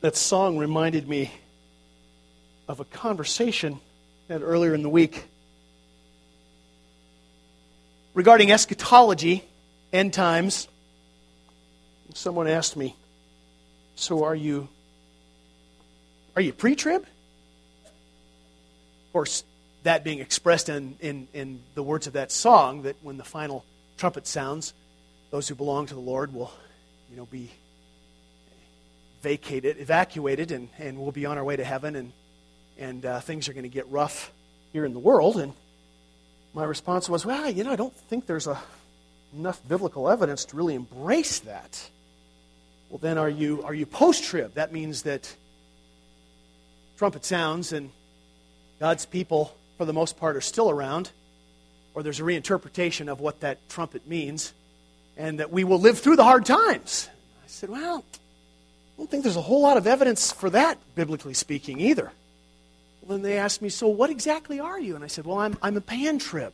that song reminded me of a conversation I had earlier in the week regarding eschatology, end times. Someone asked me, "So are you are you pre-trib?" Of course, that being expressed in, in, in the words of that song, that when the final trumpet sounds, those who belong to the Lord will, you know, be vacated, evacuated, and, and we'll be on our way to heaven, and, and uh, things are going to get rough here in the world. And my response was, well, you know, I don't think there's a, enough biblical evidence to really embrace that. Well, then are you, are you post trib? That means that trumpet sounds and God's people, for the most part, are still around, or there's a reinterpretation of what that trumpet means, and that we will live through the hard times. I said, well, don't think there's a whole lot of evidence for that, biblically speaking, either. Well, then they asked me, So what exactly are you? And I said, Well, I'm, I'm a pan trib.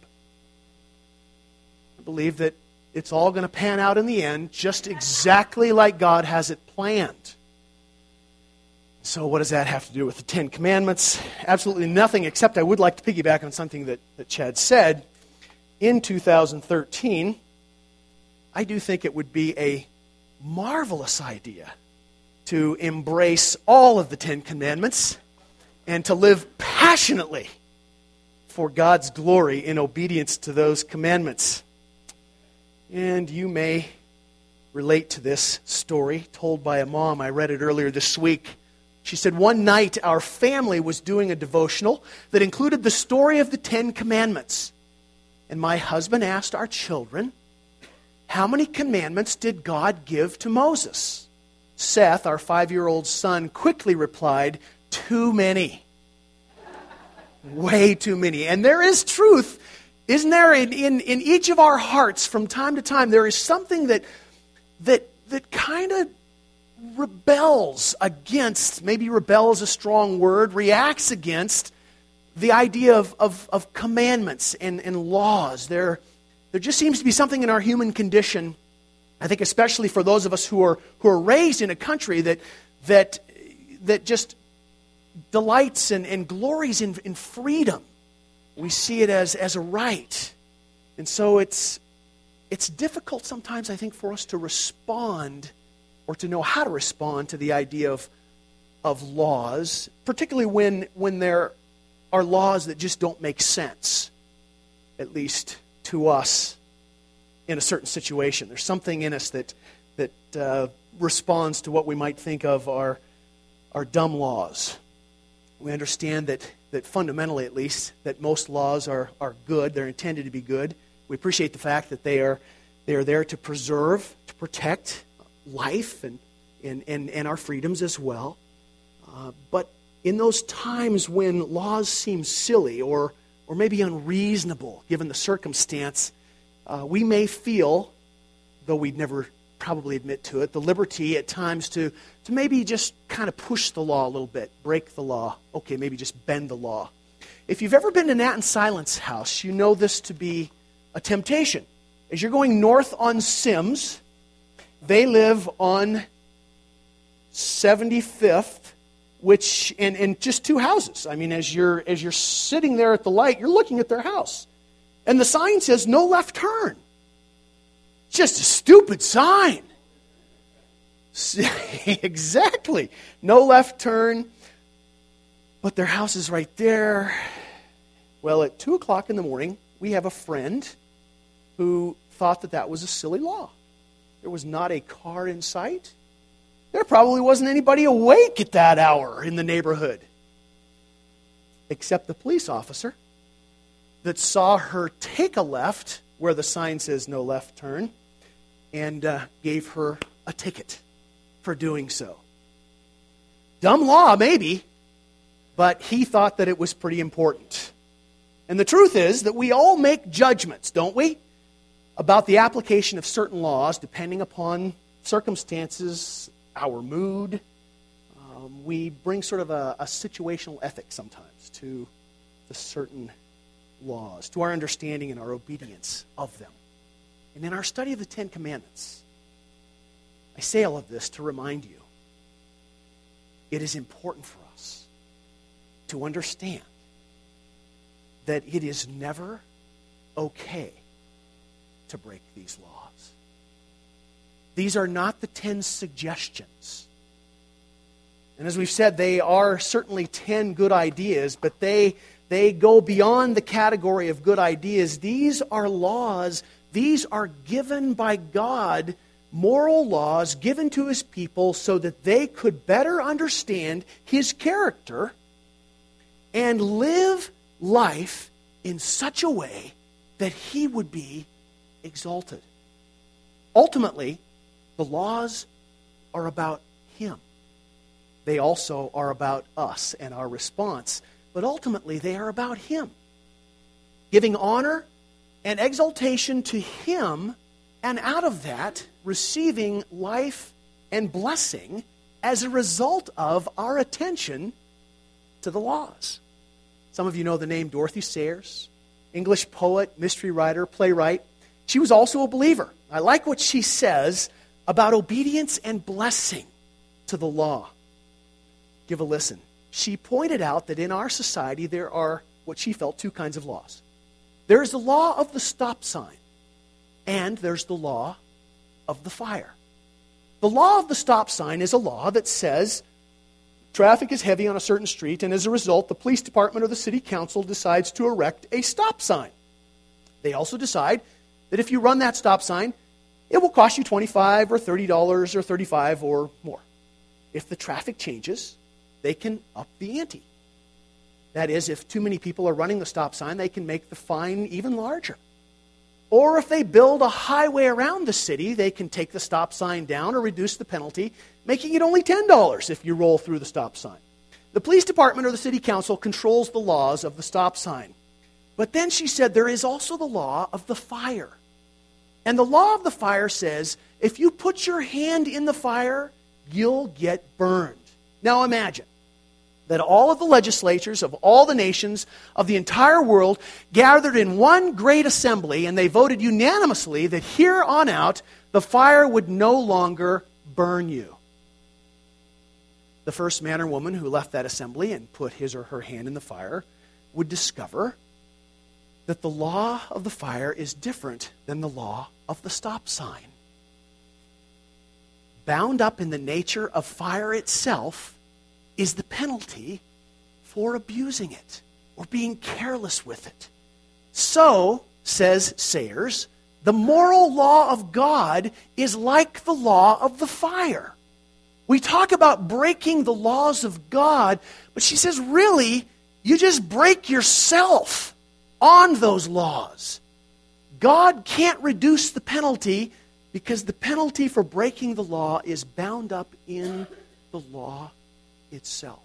I believe that it's all going to pan out in the end just exactly like God has it planned. So, what does that have to do with the Ten Commandments? Absolutely nothing, except I would like to piggyback on something that, that Chad said. In 2013, I do think it would be a marvelous idea to embrace all of the Ten Commandments and to live passionately for God's glory in obedience to those commandments. And you may relate to this story told by a mom. I read it earlier this week. She said, One night our family was doing a devotional that included the story of the Ten Commandments. And my husband asked our children, How many commandments did God give to Moses? Seth, our five year old son, quickly replied, Too many. Way too many. And there is truth, isn't there? In, in, in each of our hearts, from time to time, there is something that, that, that kind of rebels against, maybe rebel is a strong word, reacts against the idea of, of, of commandments and, and laws. There, there just seems to be something in our human condition I think especially for those of us who are, who are raised in a country that, that, that just delights and, and glories in, in freedom. We see it as, as a right. And so it's, it's difficult sometimes, I think, for us to respond or to know how to respond to the idea of, of laws, particularly when, when there are laws that just don't make sense, at least to us in a certain situation. There's something in us that, that uh, responds to what we might think of are, are dumb laws. We understand that, that fundamentally, at least, that most laws are, are good. They're intended to be good. We appreciate the fact that they are, they are there to preserve, to protect life and, and, and, and our freedoms as well. Uh, but in those times when laws seem silly or, or maybe unreasonable, given the circumstance, uh, we may feel, though we'd never probably admit to it, the liberty at times to, to maybe just kind of push the law a little bit, break the law. Okay, maybe just bend the law. If you've ever been to Nat and Silence house, you know this to be a temptation. As you're going north on Simms, they live on 75th, which in, in just two houses. I mean, as you're as you're sitting there at the light, you're looking at their house. And the sign says no left turn. Just a stupid sign. exactly. No left turn. But their house is right there. Well, at 2 o'clock in the morning, we have a friend who thought that that was a silly law. There was not a car in sight. There probably wasn't anybody awake at that hour in the neighborhood, except the police officer that saw her take a left where the sign says no left turn and uh, gave her a ticket for doing so. Dumb law, maybe, but he thought that it was pretty important. And the truth is that we all make judgments, don't we, about the application of certain laws depending upon circumstances, our mood. Um, we bring sort of a, a situational ethic sometimes to the certain laws, to our understanding and our obedience of them. And in our study of the Ten Commandments, I say all of this to remind you it is important for us to understand that it is never okay to break these laws. These are not the 10 suggestions. And as we've said, they are certainly 10 good ideas, but they, they go beyond the category of good ideas. These are laws, these are given by God, moral laws given to his people so that they could better understand his character and live life in such a way that he would be exalted. Ultimately, the laws are about him. They also are about us and our response, but ultimately they are about him. Giving honor and exaltation to him, and out of that, receiving life and blessing as a result of our attention to the laws. Some of you know the name Dorothy Sayers, English poet, mystery writer, playwright. She was also a believer. I like what she says about obedience and blessing to the law. Give a listen. She pointed out that in our society there are what she felt two kinds of laws. There is the law of the stop sign, and there's the law of the fire. The law of the stop sign is a law that says Traffic is heavy on a certain street, and as a result, the police department or the city council decides to erect a stop sign. They also decide that if you run that stop sign, it will cost you 25 or $30 or 35 or more. If the traffic changes, they can up the ante. That is, if too many people are running the stop sign, they can make the fine even larger. Or if they build a highway around the city, they can take the stop sign down or reduce the penalty making it only $10 if you roll through the stop sign. The police department or the city council controls the laws of the stop sign. But then she said there is also the law of the fire. And the law of the fire says if you put your hand in the fire, you'll get burned. Now imagine that all of the legislatures of all the nations of the entire world gathered in one great assembly and they voted unanimously that here on out the fire would no longer burn you the first man or woman who left that assembly and put his or her hand in the fire would discover that the law of the fire is different than the law of the stop sign. Bound up in the nature of fire itself is the penalty for abusing it or being careless with it. So, says Sayers, the moral law of God is like the law of the fire. We talk about breaking the laws of God, but she says, really, you just break yourself on those laws. God can't reduce the penalty because the penalty for breaking the law is bound up in the law itself.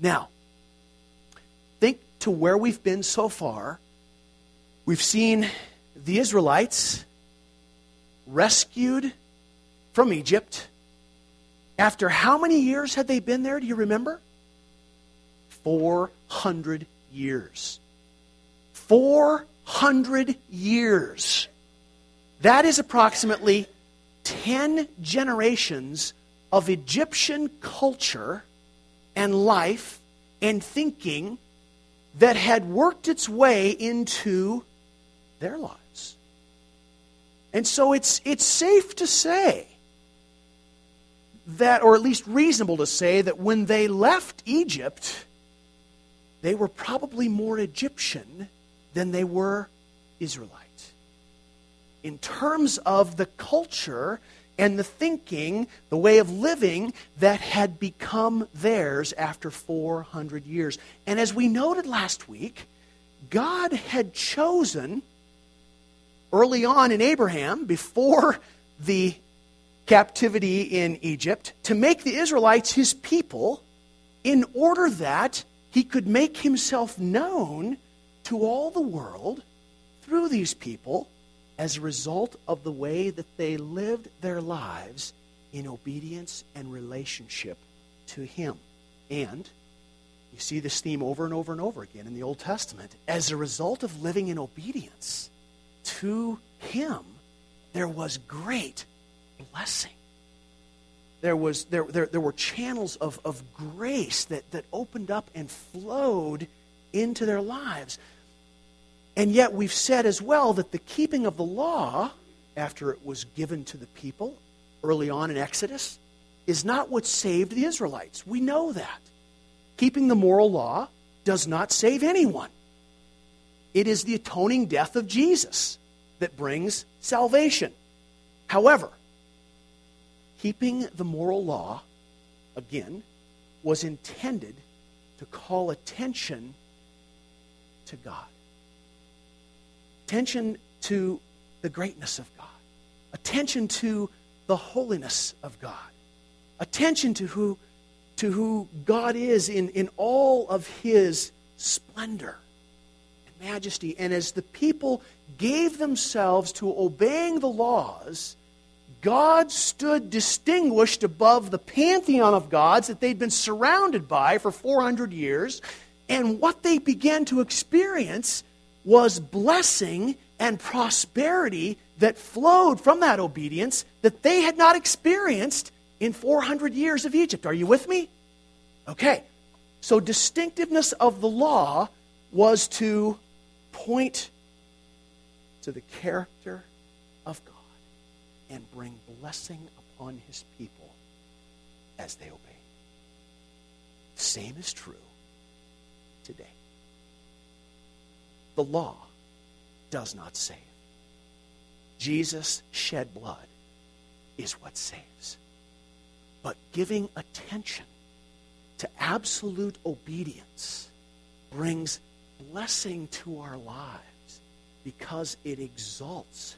Now, think to where we've been so far. We've seen the Israelites rescued from Egypt after how many years had they been there? Do you remember? 400 years. 400 years. That is approximately 10 generations of Egyptian culture and life and thinking that had worked its way into their lives. And so it's, it's safe to say that, or at least reasonable to say, that when they left Egypt, they were probably more Egyptian than they were Israelite. In terms of the culture and the thinking, the way of living that had become theirs after 400 years. And as we noted last week, God had chosen early on in Abraham, before the captivity in Egypt to make the Israelites his people in order that he could make himself known to all the world through these people as a result of the way that they lived their lives in obedience and relationship to him. And you see this theme over and over and over again in the Old Testament. As a result of living in obedience to him, there was great blessing. There, was, there, there, there were channels of, of grace that, that opened up and flowed into their lives. And yet, we've said as well that the keeping of the law, after it was given to the people early on in Exodus, is not what saved the Israelites. We know that. Keeping the moral law does not save anyone. It is the atoning death of Jesus that brings salvation. However, keeping the moral law, again, was intended to call attention to God, attention to the greatness of God, attention to the holiness of God, attention to who, to who God is in, in all of his splendor and majesty. And as the people gave themselves to obeying the laws, God stood distinguished above the pantheon of gods that they'd been surrounded by for 400 years. And what they began to experience was blessing and prosperity that flowed from that obedience that they had not experienced in 400 years of Egypt. Are you with me? Okay. So, distinctiveness of the law was to point to the character of God and bring blessing upon his people as they obey. Same is true today. The law does not save. Jesus shed blood is what saves. But giving attention to absolute obedience brings blessing to our lives because it exalts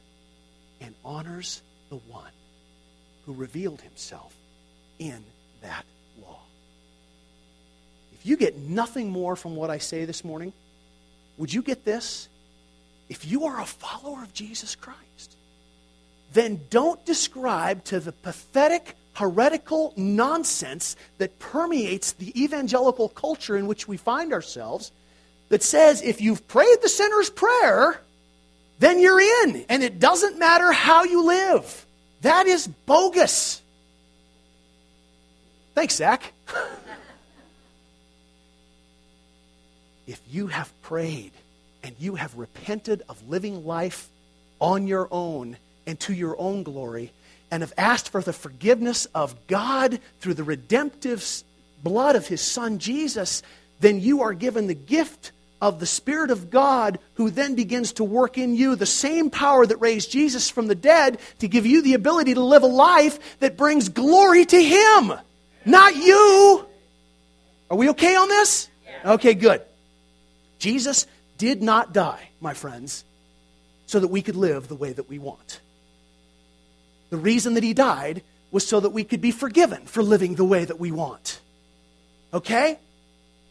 and honors the one who revealed himself in that law. If you get nothing more from what I say this morning, would you get this? If you are a follower of Jesus Christ, then don't describe to the pathetic, heretical nonsense that permeates the evangelical culture in which we find ourselves that says if you've prayed the sinner's prayer, then you're in, and it doesn't matter how you live. That is bogus. Thanks, Zach. if you have prayed and you have repented of living life on your own and to your own glory, and have asked for the forgiveness of God through the redemptive blood of his Son Jesus, then you are given the gift of the Spirit of God who then begins to work in you the same power that raised Jesus from the dead to give you the ability to live a life that brings glory to Him, not you. Are we okay on this? Okay, good. Jesus did not die, my friends, so that we could live the way that we want. The reason that He died was so that we could be forgiven for living the way that we want. Okay?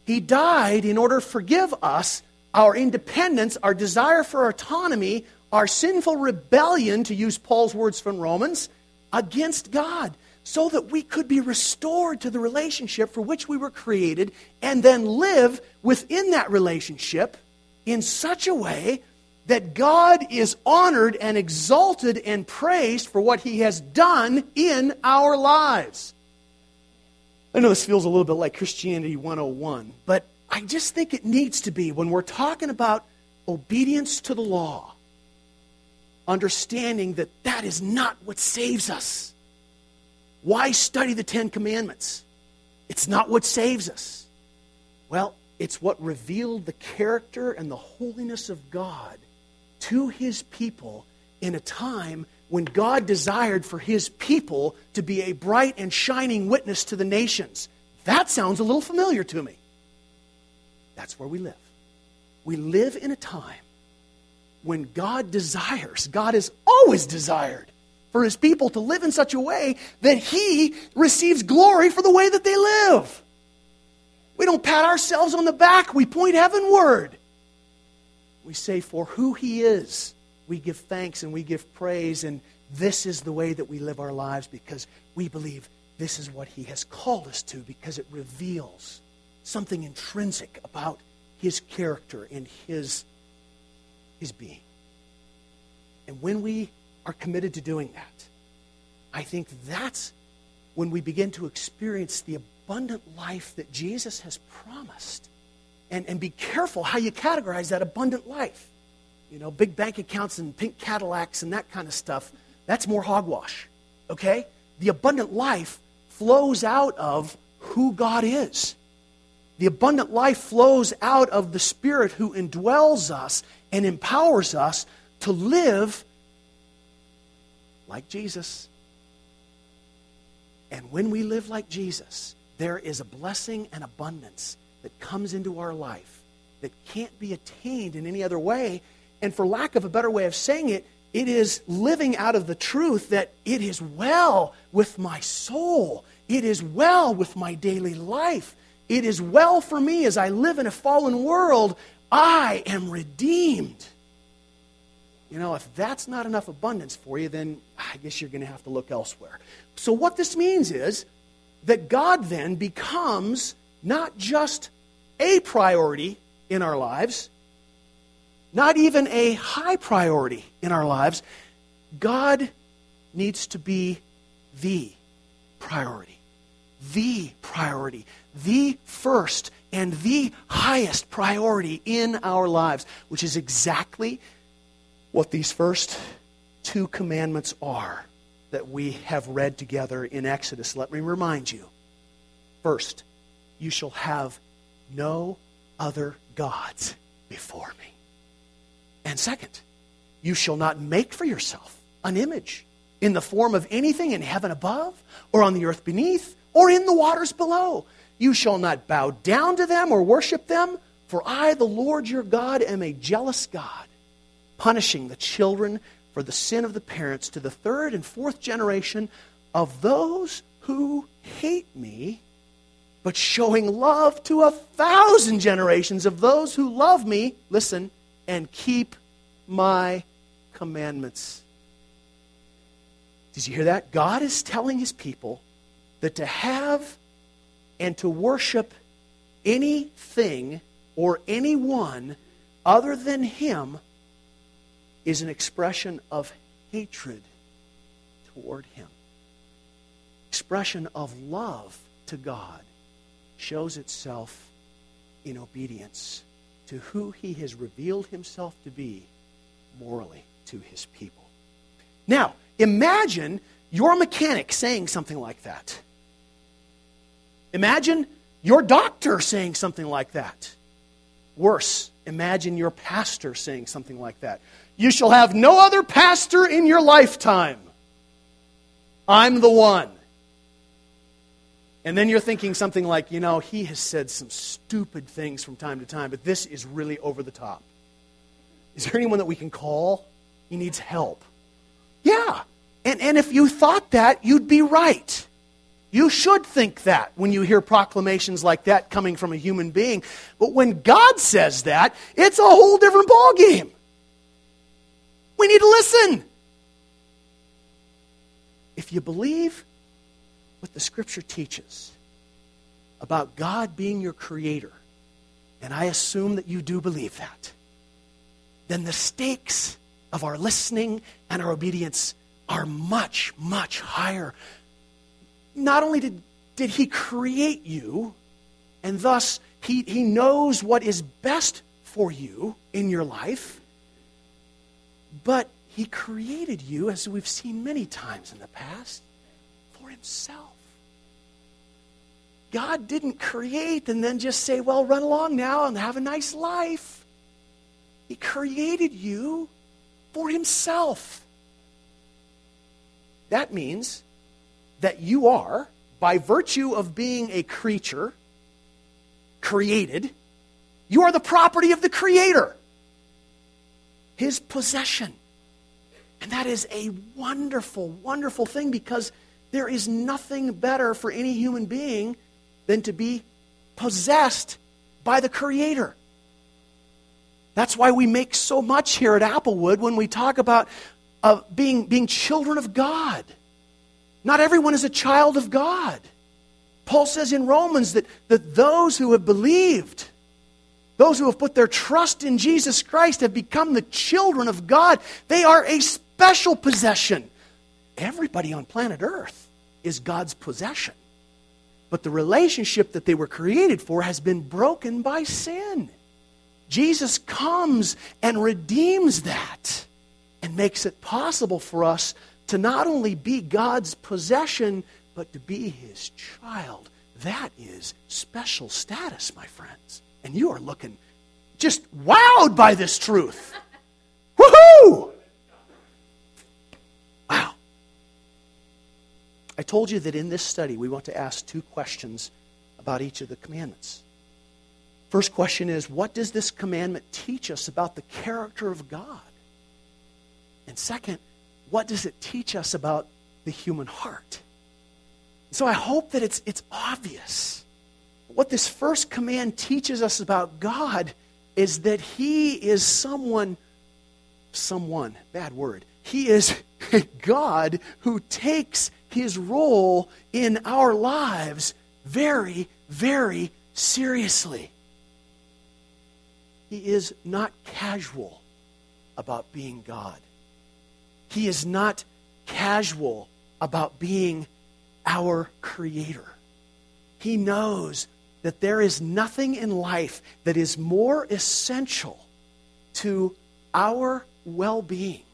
He died in order to forgive us our independence, our desire for autonomy, our sinful rebellion, to use Paul's words from Romans, against God, so that we could be restored to the relationship for which we were created and then live within that relationship in such a way that God is honored and exalted and praised for what he has done in our lives. I know this feels a little bit like Christianity 101, but I just think it needs to be when we're talking about obedience to the law, understanding that that is not what saves us. Why study the Ten Commandments? It's not what saves us. Well, it's what revealed the character and the holiness of God to his people in a time when God desired for his people to be a bright and shining witness to the nations. That sounds a little familiar to me. That's where we live. We live in a time when God desires, God has always desired for his people to live in such a way that he receives glory for the way that they live. We don't pat ourselves on the back, we point heavenward. We say, For who he is we give thanks and we give praise, and this is the way that we live our lives because we believe this is what He has called us to because it reveals something intrinsic about His character and His, his being. And when we are committed to doing that, I think that's when we begin to experience the abundant life that Jesus has promised. And, and be careful how you categorize that abundant life. You know, big bank accounts and pink Cadillacs and that kind of stuff, that's more hogwash. Okay? The abundant life flows out of who God is. The abundant life flows out of the Spirit who indwells us and empowers us to live like Jesus. And when we live like Jesus, there is a blessing and abundance that comes into our life that can't be attained in any other way. And for lack of a better way of saying it, it is living out of the truth that it is well with my soul. It is well with my daily life. It is well for me as I live in a fallen world. I am redeemed. You know, if that's not enough abundance for you, then I guess you're going to have to look elsewhere. So, what this means is that God then becomes not just a priority in our lives, not even a high priority in our lives. God needs to be the priority. The priority. The first and the highest priority in our lives, which is exactly what these first two commandments are that we have read together in Exodus. Let me remind you. First, you shall have no other gods before me. And second, you shall not make for yourself an image in the form of anything in heaven above, or on the earth beneath, or in the waters below. You shall not bow down to them or worship them, for I, the Lord your God, am a jealous God, punishing the children for the sin of the parents to the third and fourth generation of those who hate me but showing love to a thousand generations of those who love me, listen, and keep my commandments. Did you hear that? God is telling his people that to have and to worship anything or anyone other than him is an expression of hatred toward him, expression of love to God shows itself in obedience to who he has revealed himself to be morally to his people. Now, imagine your mechanic saying something like that. Imagine your doctor saying something like that. Worse, imagine your pastor saying something like that. You shall have no other pastor in your lifetime. I'm the one. And then you're thinking something like, you know, he has said some stupid things from time to time, but this is really over the top. Is there anyone that we can call? He needs help. Yeah. And, and if you thought that, you'd be right. You should think that when you hear proclamations like that coming from a human being. But when God says that, it's a whole different ballgame. We need to listen. If you believe what the scripture teaches about God being your creator, and I assume that you do believe that, then the stakes of our listening and our obedience are much, much higher. Not only did, did He create you, and thus he, he knows what is best for you in your life, but He created you, as we've seen many times in the past, for himself. God didn't create and then just say, well, run along now and have a nice life. He created you for himself. That means that you are, by virtue of being a creature, created, you are the property of the Creator, His possession. And that is a wonderful, wonderful thing because there is nothing better for any human being than to be possessed by the Creator. That's why we make so much here at Applewood when we talk about uh, being, being children of God. Not everyone is a child of God. Paul says in Romans that, that those who have believed, those who have put their trust in Jesus Christ, have become the children of God. They are a special possession. Everybody on planet Earth is God's possession. But the relationship that they were created for has been broken by sin. Jesus comes and redeems that and makes it possible for us to not only be God's possession, but to be his child. That is special status, my friends. And you are looking just wowed by this truth. Woohoo! Wow. I told you that in this study we want to ask two questions about each of the commandments. First question is what does this commandment teach us about the character of God? And second, what does it teach us about the human heart? So I hope that it's, it's obvious. What this first command teaches us about God is that He is someone, someone, bad word. He is a God who takes His role in our lives very, very seriously. He is not casual about being God. He is not casual about being our Creator. He knows that there is nothing in life that is more essential to our well being,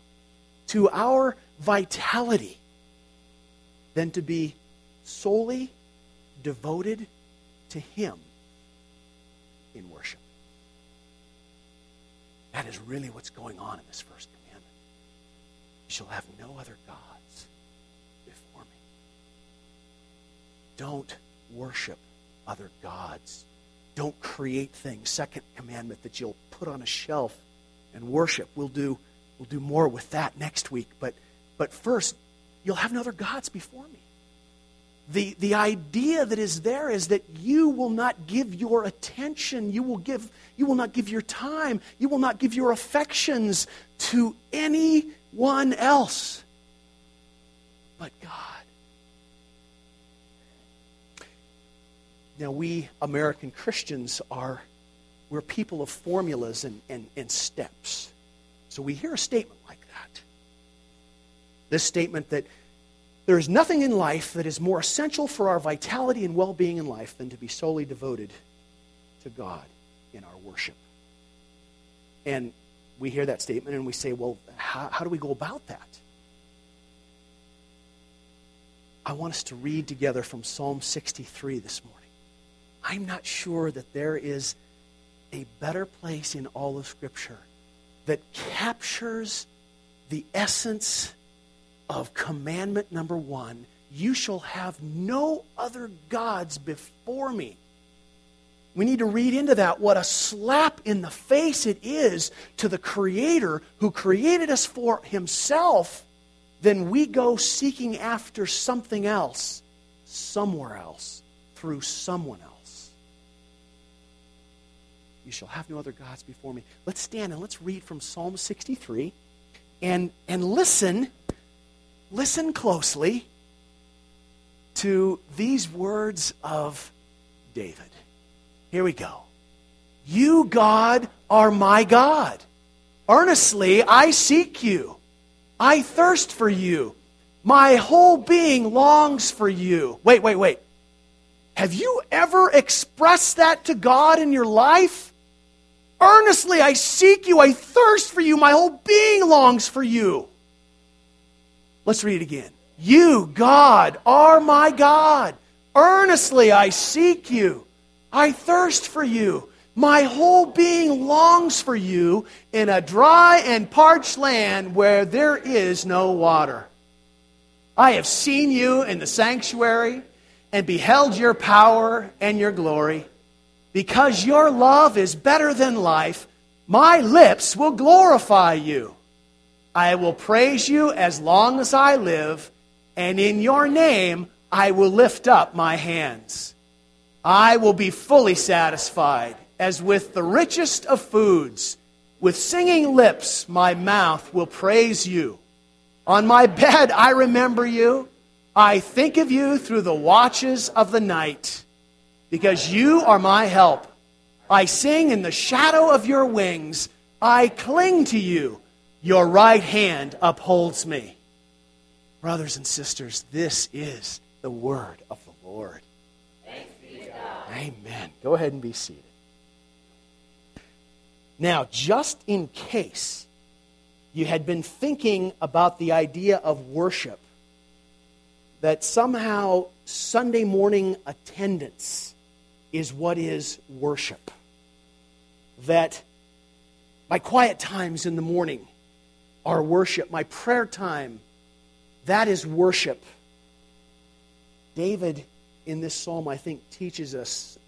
to our vitality, than to be solely devoted to Him in worship. That is really what's going on in this first commandment. You shall have no other gods before me. Don't worship other gods. Don't create things. Second commandment that you'll put on a shelf and worship. We'll do, we'll do more with that next week. But, but first, you'll have no other gods before me. The, the idea that is there is that you will not give your attention, you will, give, you will not give your time, you will not give your affections to anyone else but God. Now, we American Christians are we're people of formulas and, and, and steps. So we hear a statement like that. This statement that there is nothing in life that is more essential for our vitality and well being in life than to be solely devoted to God in our worship. And we hear that statement and we say, well, how, how do we go about that? I want us to read together from Psalm 63 this morning. I'm not sure that there is a better place in all of Scripture that captures the essence of commandment number one you shall have no other gods before me. We need to read into that what a slap in the face it is to the Creator who created us for Himself. Then we go seeking after something else, somewhere else, through someone else. You shall have no other gods before me. Let's stand and let's read from Psalm 63 and, and listen listen closely to these words of David. Here we go. You, God, are my God. Earnestly I seek you. I thirst for you. My whole being longs for you. Wait, wait, wait. Have you ever expressed that to God in your life? Earnestly I seek you. I thirst for you. My whole being longs for you. Let's read it again. You, God, are my God. Earnestly I seek you. I thirst for you. My whole being longs for you in a dry and parched land where there is no water. I have seen you in the sanctuary and beheld your power and your glory. Because your love is better than life, my lips will glorify you. I will praise you as long as I live, and in your name I will lift up my hands. I will be fully satisfied, as with the richest of foods. With singing lips, my mouth will praise you. On my bed, I remember you. I think of you through the watches of the night, because you are my help. I sing in the shadow of your wings. I cling to you your right hand upholds me. Brothers and sisters, this is the word of the Lord. Amen. Go ahead and be seated. Now, just in case you had been thinking about the idea of worship, that somehow Sunday morning attendance is what is worship. That my quiet times in the morning are worship. My prayer time, that is worship. David in this psalm, I think, teaches us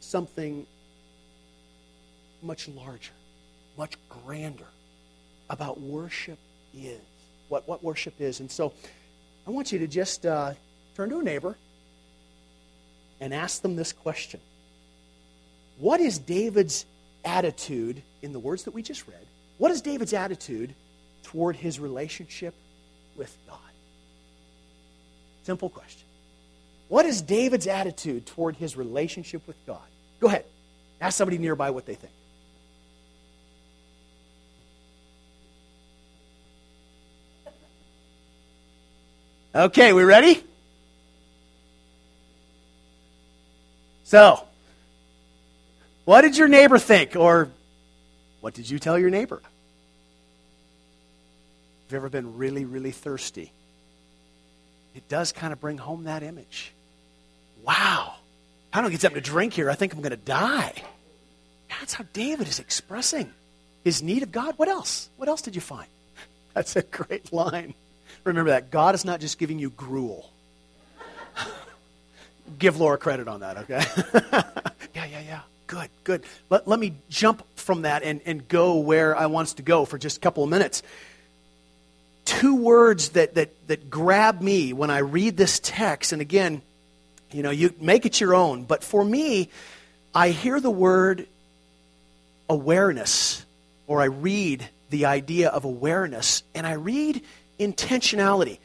something much larger, much grander about worship is, what, what worship is. And so I want you to just uh, turn to a neighbor and ask them this question What is David's attitude, in the words that we just read, what is David's attitude toward his relationship with God? Simple question. What is David's attitude toward his relationship with God? Go ahead. Ask somebody nearby what they think. Okay, we ready? So, what did your neighbor think? Or what did you tell your neighbor? Have you ever been really, really thirsty? It does kind of bring home that image. Wow, I don't get something to drink here. I think I'm going to die. That's how David is expressing his need of God. What else? What else did you find? That's a great line. Remember that. God is not just giving you gruel. Give Laura credit on that, okay? yeah, yeah, yeah. Good, good. Let, let me jump from that and, and go where I want us to go for just a couple of minutes. Two words that, that, that grab me when I read this text, and again, you know, you make it your own, but for me, I hear the word awareness, or I read the idea of awareness, and I read intentionality.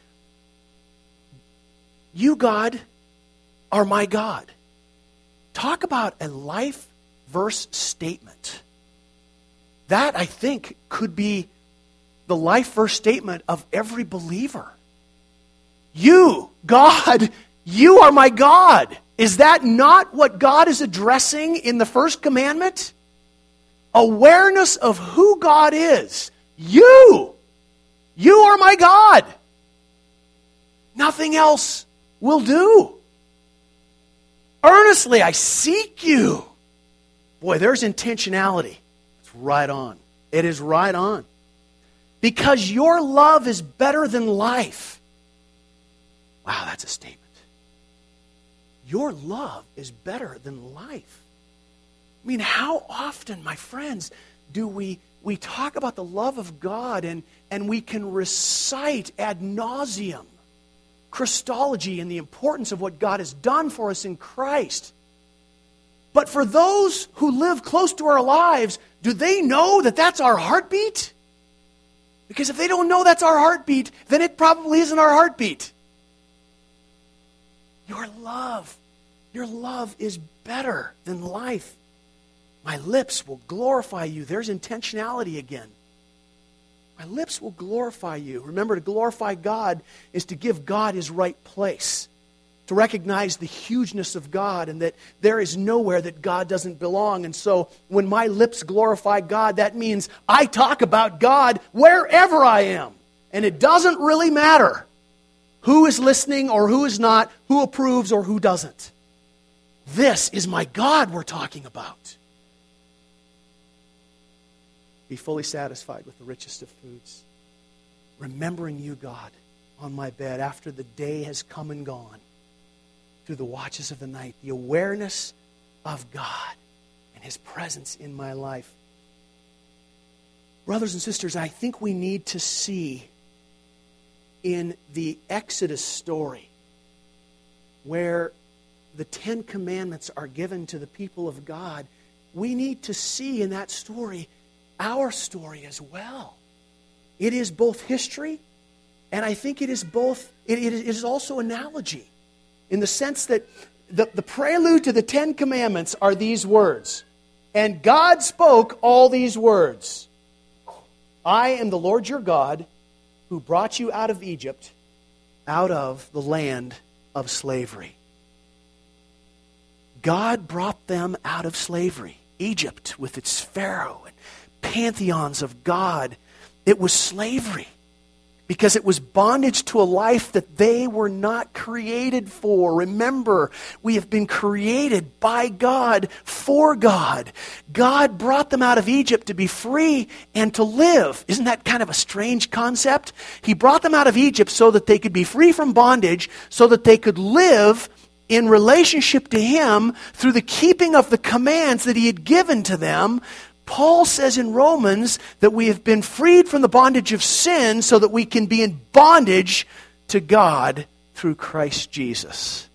You, God, are my God. Talk about a life verse statement. That, I think, could be the life verse statement of every believer. You, God, you are my God. Is that not what God is addressing in the first commandment? Awareness of who God is. You, you are my God. Nothing else will do. Earnestly, I seek you. Boy, there's intentionality. It's right on. It is right on. Because your love is better than life. Wow, that's a statement. Your love is better than life. I mean, how often, my friends, do we, we talk about the love of God and, and we can recite ad nauseum Christology and the importance of what God has done for us in Christ. But for those who live close to our lives, do they know that that's our heartbeat? Because if they don't know that's our heartbeat, then it probably isn't our heartbeat. Your love, your love is better than life. My lips will glorify you. There's intentionality again. My lips will glorify you. Remember, to glorify God is to give God his right place, to recognize the hugeness of God and that there is nowhere that God doesn't belong. And so, when my lips glorify God, that means I talk about God wherever I am. And it doesn't really matter who is listening or who is not, who approves or who doesn't. This is my God we're talking about be fully satisfied with the richest of foods. Remembering you, God, on my bed after the day has come and gone, through the watches of the night, the awareness of God and His presence in my life. Brothers and sisters, I think we need to see in the Exodus story where the Ten Commandments are given to the people of God, we need to see in that story our story as well. It is both history, and I think it is both, it, it is also analogy in the sense that the, the prelude to the Ten Commandments are these words. And God spoke all these words I am the Lord your God who brought you out of Egypt, out of the land of slavery. God brought them out of slavery. Egypt, with its Pharaoh pantheons of God, it was slavery because it was bondage to a life that they were not created for. Remember, we have been created by God for God. God brought them out of Egypt to be free and to live. Isn't that kind of a strange concept? He brought them out of Egypt so that they could be free from bondage, so that they could live in relationship to Him through the keeping of the commands that He had given to them Paul says in Romans that we have been freed from the bondage of sin so that we can be in bondage to God through Christ Jesus.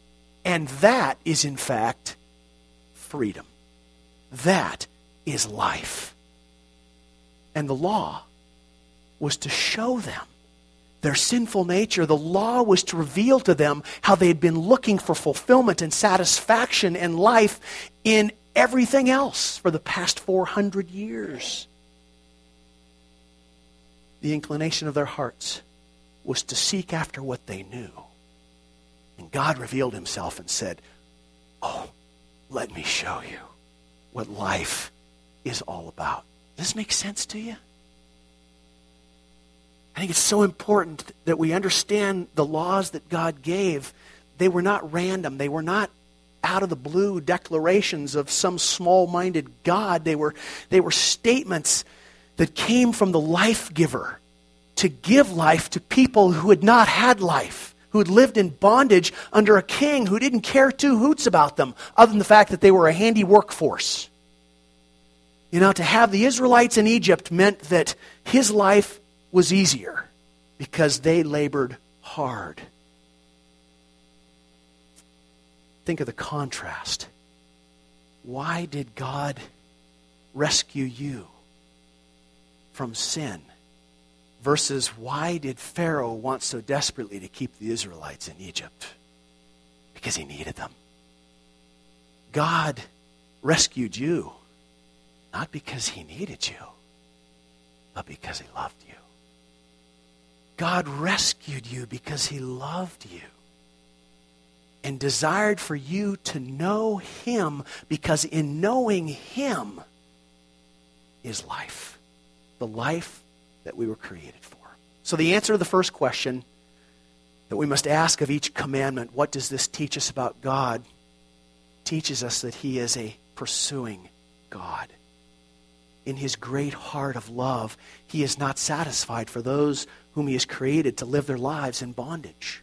And that is, in fact, freedom. That is life. And the law was to show them their sinful nature. The law was to reveal to them how they had been looking for fulfillment and satisfaction and life in everything else for the past 400 years. The inclination of their hearts was to seek after what they knew. And God revealed himself and said, Oh, let me show you what life is all about. Does this make sense to you? I think it's so important that we understand the laws that God gave. They were not random, they were not out of the blue declarations of some small minded God. They were, they were statements that came from the life giver to give life to people who had not had life, who had lived in bondage under a king who didn't care two hoots about them, other than the fact that they were a handy workforce. You know, to have the Israelites in Egypt meant that his life was easier because they labored hard. Think of the contrast. Why did God rescue you from sin? Versus why did Pharaoh want so desperately to keep the Israelites in Egypt? Because he needed them. God rescued you not because he needed you, but because he loved you. God rescued you because he loved you and desired for you to know Him because in knowing Him is life. The life that we were created for. So, the answer to the first question that we must ask of each commandment what does this teach us about God? teaches us that He is a pursuing God. In His great heart of love, He is not satisfied for those whom He has created to live their lives in bondage,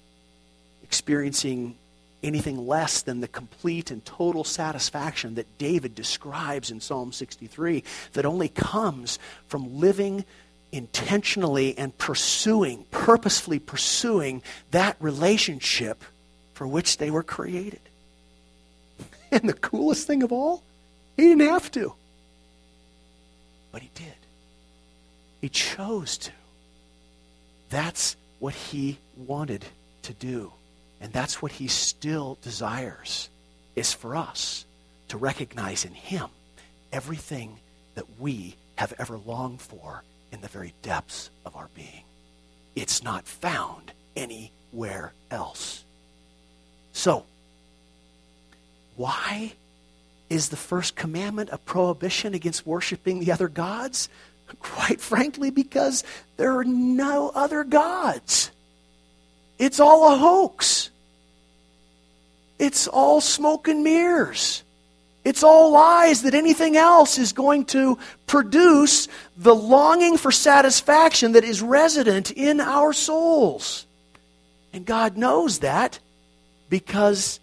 experiencing anything less than the complete and total satisfaction that David describes in Psalm 63 that only comes from living intentionally and pursuing, purposefully pursuing that relationship for which they were created. And the coolest thing of all, he didn't have to. But he did. He chose to. That's what he wanted to do. And that's what he still desires is for us to recognize in him everything that we have ever longed for in the very depths of our being. It's not found anywhere else. So, why is the first commandment a prohibition against worshiping the other gods? Quite frankly, because there are no other gods. It's all a hoax. It's all smoke and mirrors. It's all lies that anything else is going to produce the longing for satisfaction that is resident in our souls. And God knows that because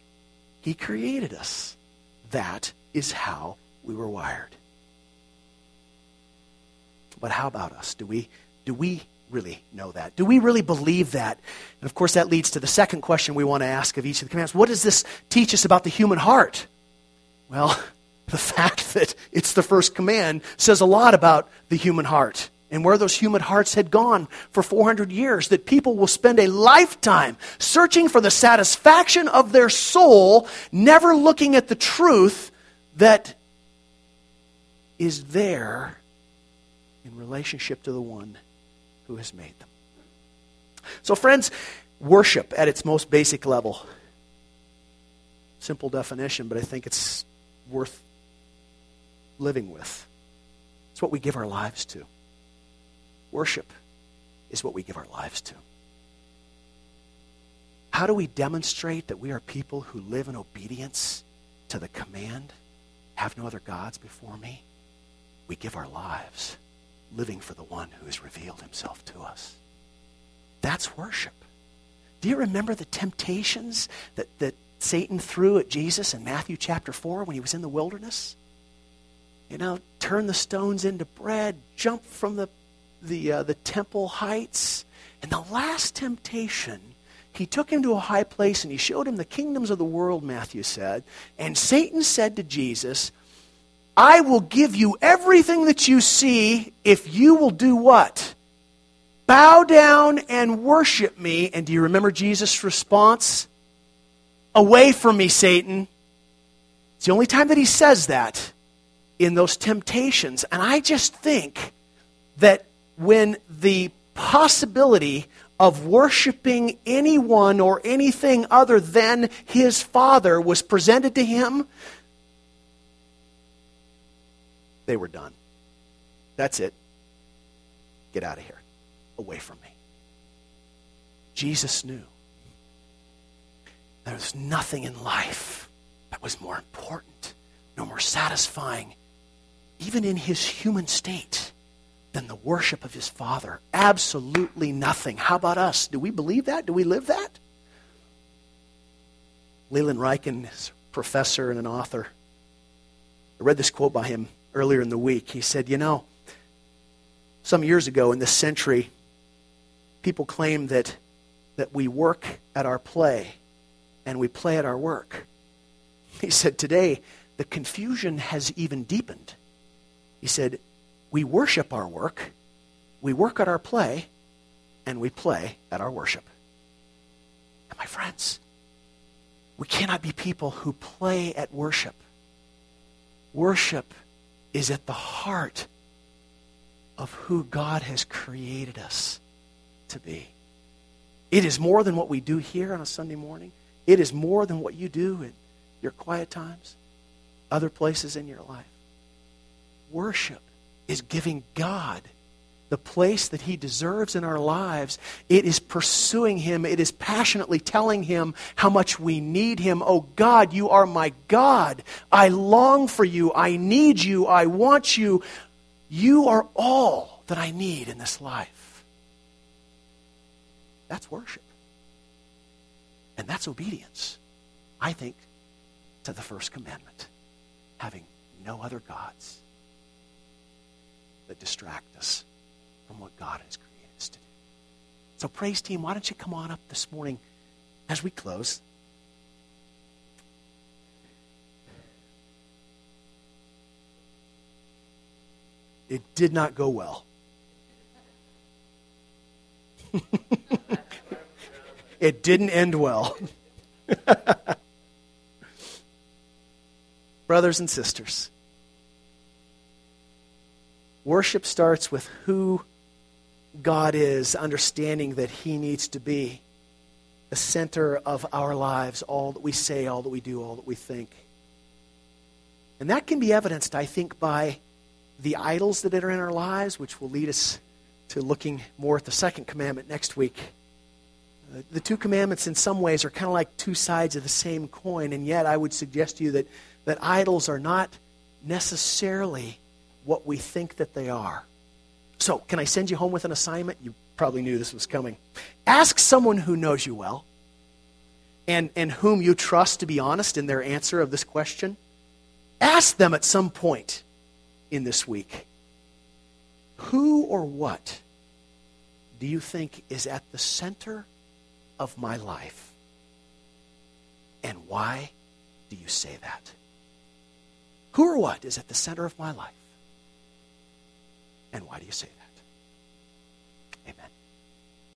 He created us. That is how we were wired. But how about us? Do we, do we really know that? Do we really believe that? And of course, that leads to the second question we want to ask of each of the commands. What does this teach us about the human heart? Well, the fact that it's the first command says a lot about the human heart and where those human hearts had gone for 400 years. That people will spend a lifetime searching for the satisfaction of their soul, never looking at the truth that is there in relationship to the one who has made them. So, friends, worship at its most basic level simple definition, but I think it's worth living with. It's what we give our lives to. Worship is what we give our lives to. How do we demonstrate that we are people who live in obedience to the command, have no other gods before me? We give our lives living for the one who has revealed himself to us. That's worship. Do you remember the temptations that, that Satan threw at Jesus in Matthew chapter 4 when he was in the wilderness? You know, turn the stones into bread, jump from the, the, uh, the temple heights. And the last temptation, he took him to a high place and he showed him the kingdoms of the world, Matthew said. And Satan said to Jesus, I will give you everything that you see if you will do what? Bow down and worship me. And do you remember Jesus' response? Away from me, Satan. It's the only time that he says that in those temptations. And I just think that when the possibility of worshiping anyone or anything other than his father was presented to him, they were done. That's it. Get out of here. Away from me. Jesus knew there was nothing in life that was more important, no more satisfying, even in his human state, than the worship of his Father. Absolutely nothing. How about us? Do we believe that? Do we live that? Leland Ryken is a professor and an author. I read this quote by him earlier in the week. He said, You know, some years ago in this century, people claimed that, that we work at our play and we play at our work. He said, Today, the confusion has even deepened. He said, We worship our work, we work at our play, and we play at our worship. And my friends, we cannot be people who play at worship. Worship is at the heart of who God has created us to be. It is more than what we do here on a Sunday morning. It is more than what you do in your quiet times, other places in your life. Worship is giving God the place that he deserves in our lives. It is pursuing him. It is passionately telling him how much we need him. Oh God, you are my God. I long for you. I need you. I want you. You are all that I need in this life. That's worship. And that's obedience, I think, to the first commandment having no other gods that distract us from what God has created us to do. So, praise team, why don't you come on up this morning as we close? It did not go well. it didn't end well. Brothers and sisters, worship starts with who God is, understanding that He needs to be the center of our lives, all that we say, all that we do, all that we think. And that can be evidenced, I think, by the idols that are in our lives, which will lead us to looking more at the second commandment next week. Uh, the two commandments, in some ways, are kind of like two sides of the same coin, and yet I would suggest to you that, that idols are not necessarily what we think that they are. So, can I send you home with an assignment? You probably knew this was coming. Ask someone who knows you well and, and whom you trust to be honest in their answer of this question. Ask them at some point in this week who or what do you think is at the center of my life? And why do you say that? Who or what is at the center of my life? And why do you say that?